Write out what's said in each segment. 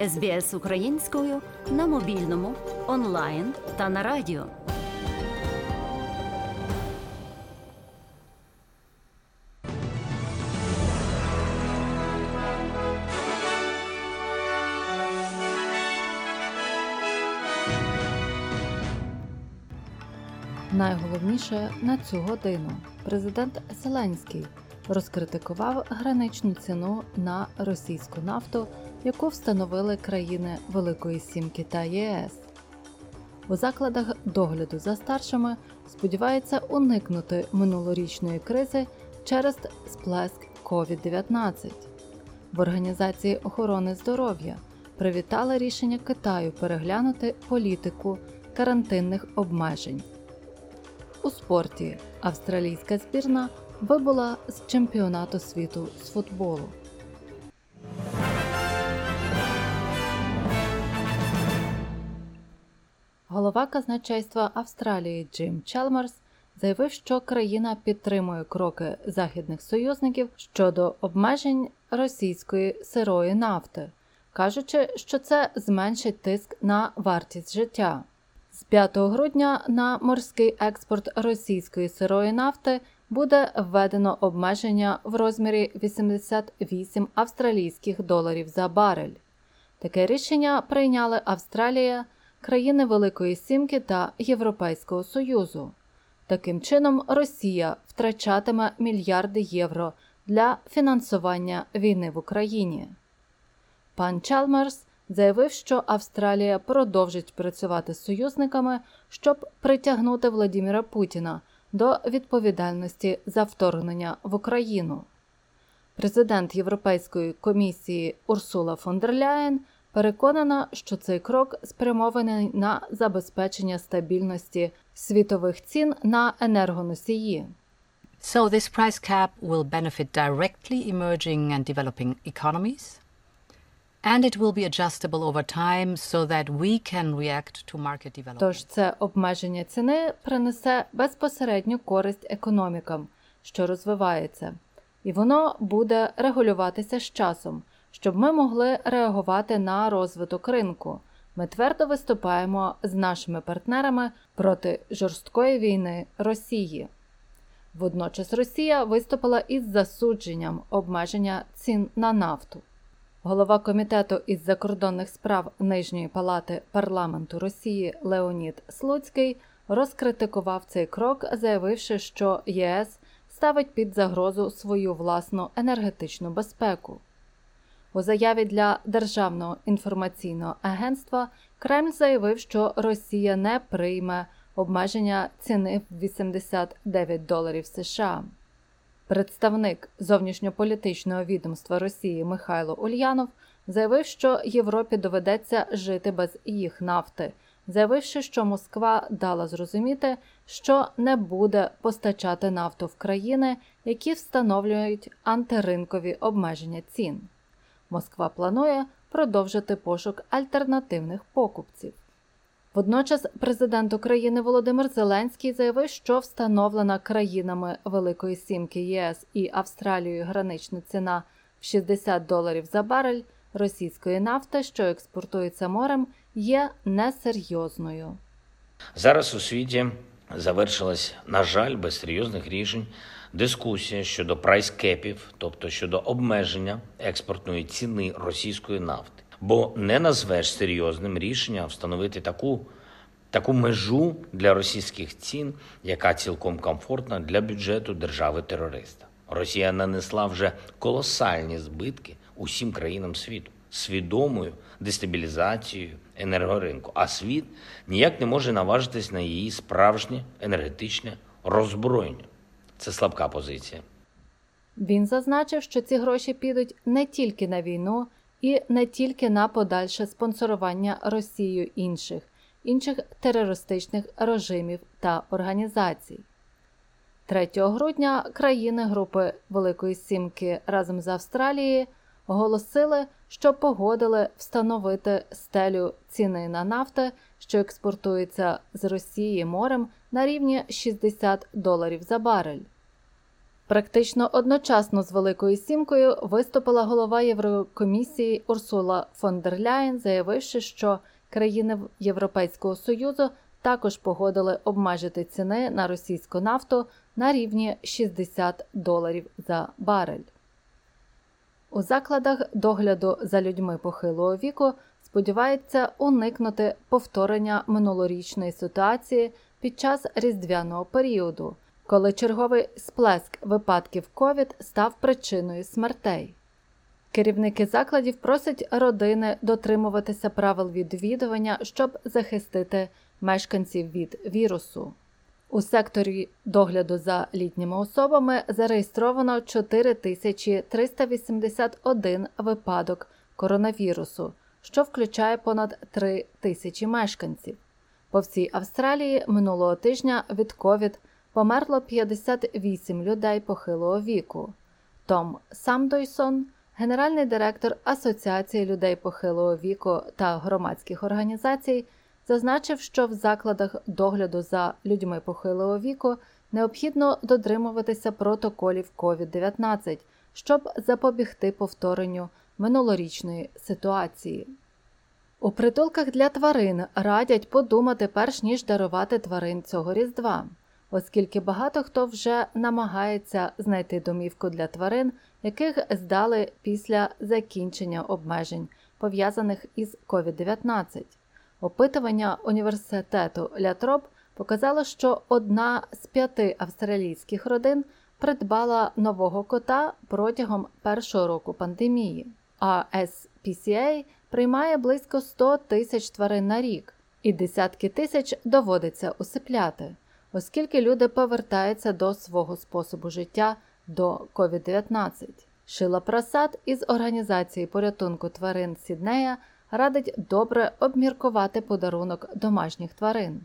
СБС українською на мобільному, онлайн та на радіо. Найголовніше на цю годину президент Зеленський розкритикував граничну ціну на російську нафту, яку встановили країни Великої Сімки та ЄС. У закладах догляду за старшими сподівається уникнути минулорічної кризи через сплеск COVID-19. В Організації охорони здоров'я привітали рішення Китаю переглянути політику карантинних обмежень. У спорті австралійська збірна вибула з чемпіонату світу з футболу. Голова казначейства Австралії Джим Чалмерс заявив, що країна підтримує кроки західних союзників щодо обмежень російської сирої нафти, кажучи, що це зменшить тиск на вартість життя. З 5 грудня на морський експорт російської сирої нафти буде введено обмеження в розмірі 88 австралійських доларів за барель. Таке рішення прийняли Австралія, країни Великої Сімки та Європейського Союзу. Таким чином, Росія втрачатиме мільярди євро для фінансування війни в Україні. Пан Чалмерс заявив, що Австралія продовжить працювати з союзниками, щоб притягнути Владіміра Путіна до відповідальності за вторгнення в Україну. Президент Європейської комісії Урсула фон дер Ляєн переконана, що цей крок спрямований на забезпечення стабільності світових цін на енергоносії. So this price cap will benefit directly emerging and developing economies. And it will be adjustable over time so that we can react to market development. Тож це обмеження ціни принесе безпосередню користь економікам, що розвивається, і воно буде регулюватися з часом, щоб ми могли реагувати на розвиток ринку. Ми твердо виступаємо з нашими партнерами проти жорсткої війни Росії. Водночас Росія виступила із засудженням обмеження цін на нафту. Голова комітету із закордонних справ Нижньої палати парламенту Росії Леонід Слуцький розкритикував цей крок, заявивши, що ЄС ставить під загрозу свою власну енергетичну безпеку. У заяві для Державного інформаційного агентства Кремль заявив, що Росія не прийме обмеження ціни в 89 доларів США. Представник зовнішньополітичного відомства Росії Михайло Ульянов заявив, що Європі доведеться жити без їх нафти, заявивши, що Москва дала зрозуміти, що не буде постачати нафту в країни, які встановлюють антиринкові обмеження цін. Москва планує продовжити пошук альтернативних покупців. Водночас президент України Володимир Зеленський заявив, що встановлена країнами Великої Сімки ЄС і Австралією гранична ціна в 60 доларів за барель російської нафти, що експортується морем, є несерйозною. Зараз у світі завершилась, на жаль, без серйозних рішень дискусія щодо прайскепів, тобто щодо обмеження експортної ціни російської нафти. Бо не назвеш серйозним рішенням встановити таку таку межу для російських цін, яка цілком комфортна для бюджету держави-терориста. Росія нанесла вже колосальні збитки усім країнам світу свідомою дестабілізацією енергоринку, а світ ніяк не може наважитись на її справжнє енергетичне роззброєння. Це слабка позиція. Він зазначив, що ці гроші підуть не тільки на війну і не тільки на подальше спонсорування Росією інших інших терористичних режимів та організацій. 3 грудня країни Групи Великої Сімки разом з Австралією оголосили, що погодили встановити стелю ціни на нафти, що експортується з Росії морем на рівні 60 доларів за барель. Практично одночасно з Великою Сімкою виступила голова Єврокомісії Урсула фон дер Ляєн, заявивши, що країни Європейського Союзу також погодили обмежити ціни на російську нафту на рівні 60 доларів за барель. У закладах догляду за людьми похилого віку сподіваються уникнути повторення минулорічної ситуації під час різдвяного періоду, коли черговий сплеск випадків ковід став причиною смертей. Керівники закладів просять родини дотримуватися правил відвідування, щоб захистити мешканців від вірусу. У секторі догляду за літніми особами зареєстровано 4381 випадок коронавірусу, що включає понад 3 тисячі мешканців. По всій Австралії минулого тижня від ковід померло 58 людей похилого віку. Том Самдойсон, генеральний директор Асоціації людей похилого віку та громадських організацій, зазначив, що в закладах догляду за людьми похилого віку необхідно дотримуватися протоколів COVID-19, щоб запобігти повторенню минулорічної ситуації. У притулках для тварин радять подумати перш ніж дарувати тварин цього різдва, оскільки багато хто вже намагається знайти домівку для тварин, яких здали після закінчення обмежень, пов'язаних із COVID-19. Опитування університету Лятроб показало, що одна з п'яти австралійських родин придбала нового кота протягом першого року пандемії, а SPCA приймає близько 100 тисяч тварин на рік, і десятки тисяч доводиться усипляти, оскільки люди повертаються до свого способу життя до COVID-19. Шила Прасад із організації порятунку тварин Сіднея радить добре обміркувати подарунок домашніх тварин.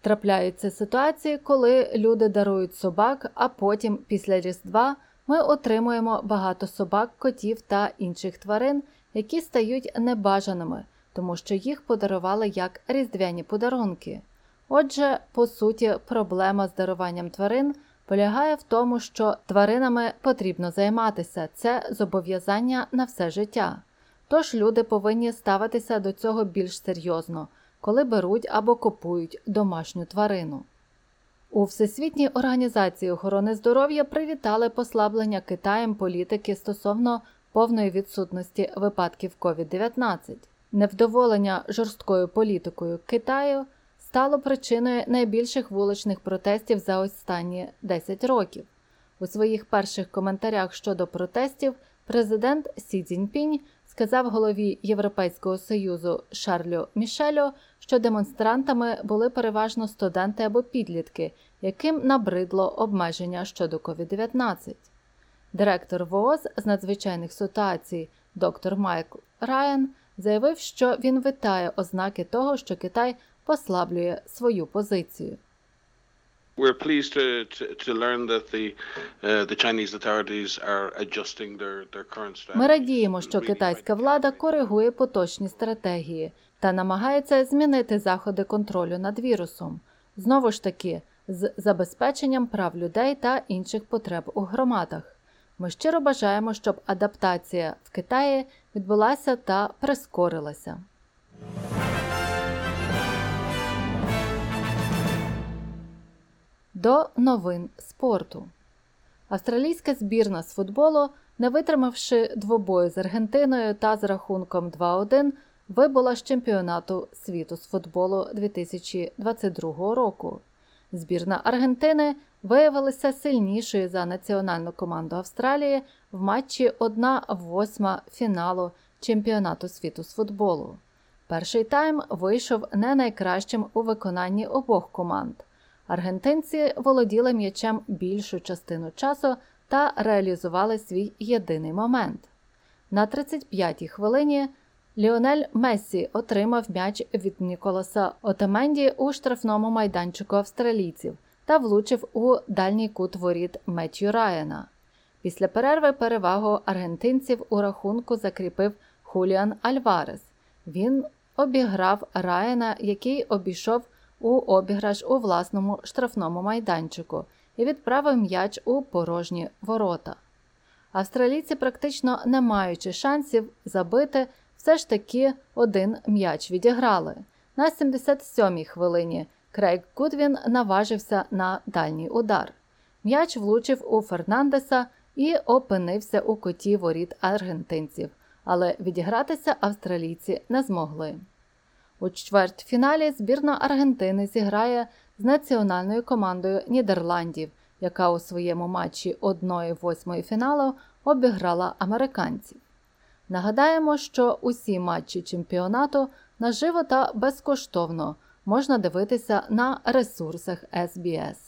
Трапляються ситуації, коли люди дарують собак, а потім, після Різдва, ми отримуємо багато собак, котів та інших тварин, які стають небажаними, тому що їх подарували як різдвяні подарунки. Отже, по суті, проблема з даруванням тварин полягає в тому, що тваринами потрібно займатися, це зобов'язання на все життя. Тож люди повинні ставитися до цього більш серйозно, коли беруть або купують домашню тварину. У Всесвітній організації охорони здоров'я привітали послаблення Китаєм політики стосовно повної відсутності випадків COVID-19. Невдоволення жорсткою політикою Китаю стало причиною найбільших вуличних протестів за останні 10 років. У своїх перших коментарях щодо протестів президент Сі Цзіньпінь сказав голові Європейського союзу Шарлю Мішелю, що демонстрантами були переважно студенти або підлітки, яким набридло обмеження щодо COVID-19. Директор ВООЗ з надзвичайних ситуацій доктор Майкл Райан заявив, що він витає ознаки того, що Китай послаблює свою позицію. We're pleased to, to, to learn that the, uh, the Chinese authorities are adjusting their, their current strategy. Ми радіємо, що китайська влада коригує поточні стратегії та намагається змінити заходи контролю над вірусом. Знову ж таки, з забезпеченням прав людей та інших потреб у громадах. Ми щиро бажаємо, щоб адаптація в Китаї відбулася та прискорилася. До новин спорту. Австралійська збірна з футболу, не витримавши двобою з Аргентиною та з рахунком 2-1, вибула з чемпіонату світу з футболу 2022 року. Збірна Аргентини виявилася сильнішою за національну команду Австралії в матчі 1-8 фіналу чемпіонату світу з футболу. Перший тайм вийшов не найкращим у виконанні обох команд. Аргентинці володіли м'ячем більшу частину часу та реалізували свій єдиний момент. На 35-й хвилині Ліонель Мессі отримав м'яч від Ніколаса Отеменді у штрафному майданчику австралійців та влучив у дальній кут воріт Меттью Райана. Після перерви перевагу аргентинців у рахунку закріпив Хуліан Альварес. Він обіграв Райана, який обійшов у обіграш у власному штрафному майданчику і відправив м'яч у порожні ворота. Австралійці, практично не маючи шансів забити, все ж таки один м'яч відіграли. На 77-й хвилині Крейг Гудвін наважився на дальній удар. М'яч влучив у Фернандеса і опинився у коті воріт аргентинців, але відігратися австралійці не змогли. У чвертьфіналі збірна Аргентини зіграє з національною командою Нідерландів, яка у своєму матчі 1-8 фіналу обіграла американців. Нагадаємо, що усі матчі чемпіонату наживо та безкоштовно можна дивитися на ресурсах SBS.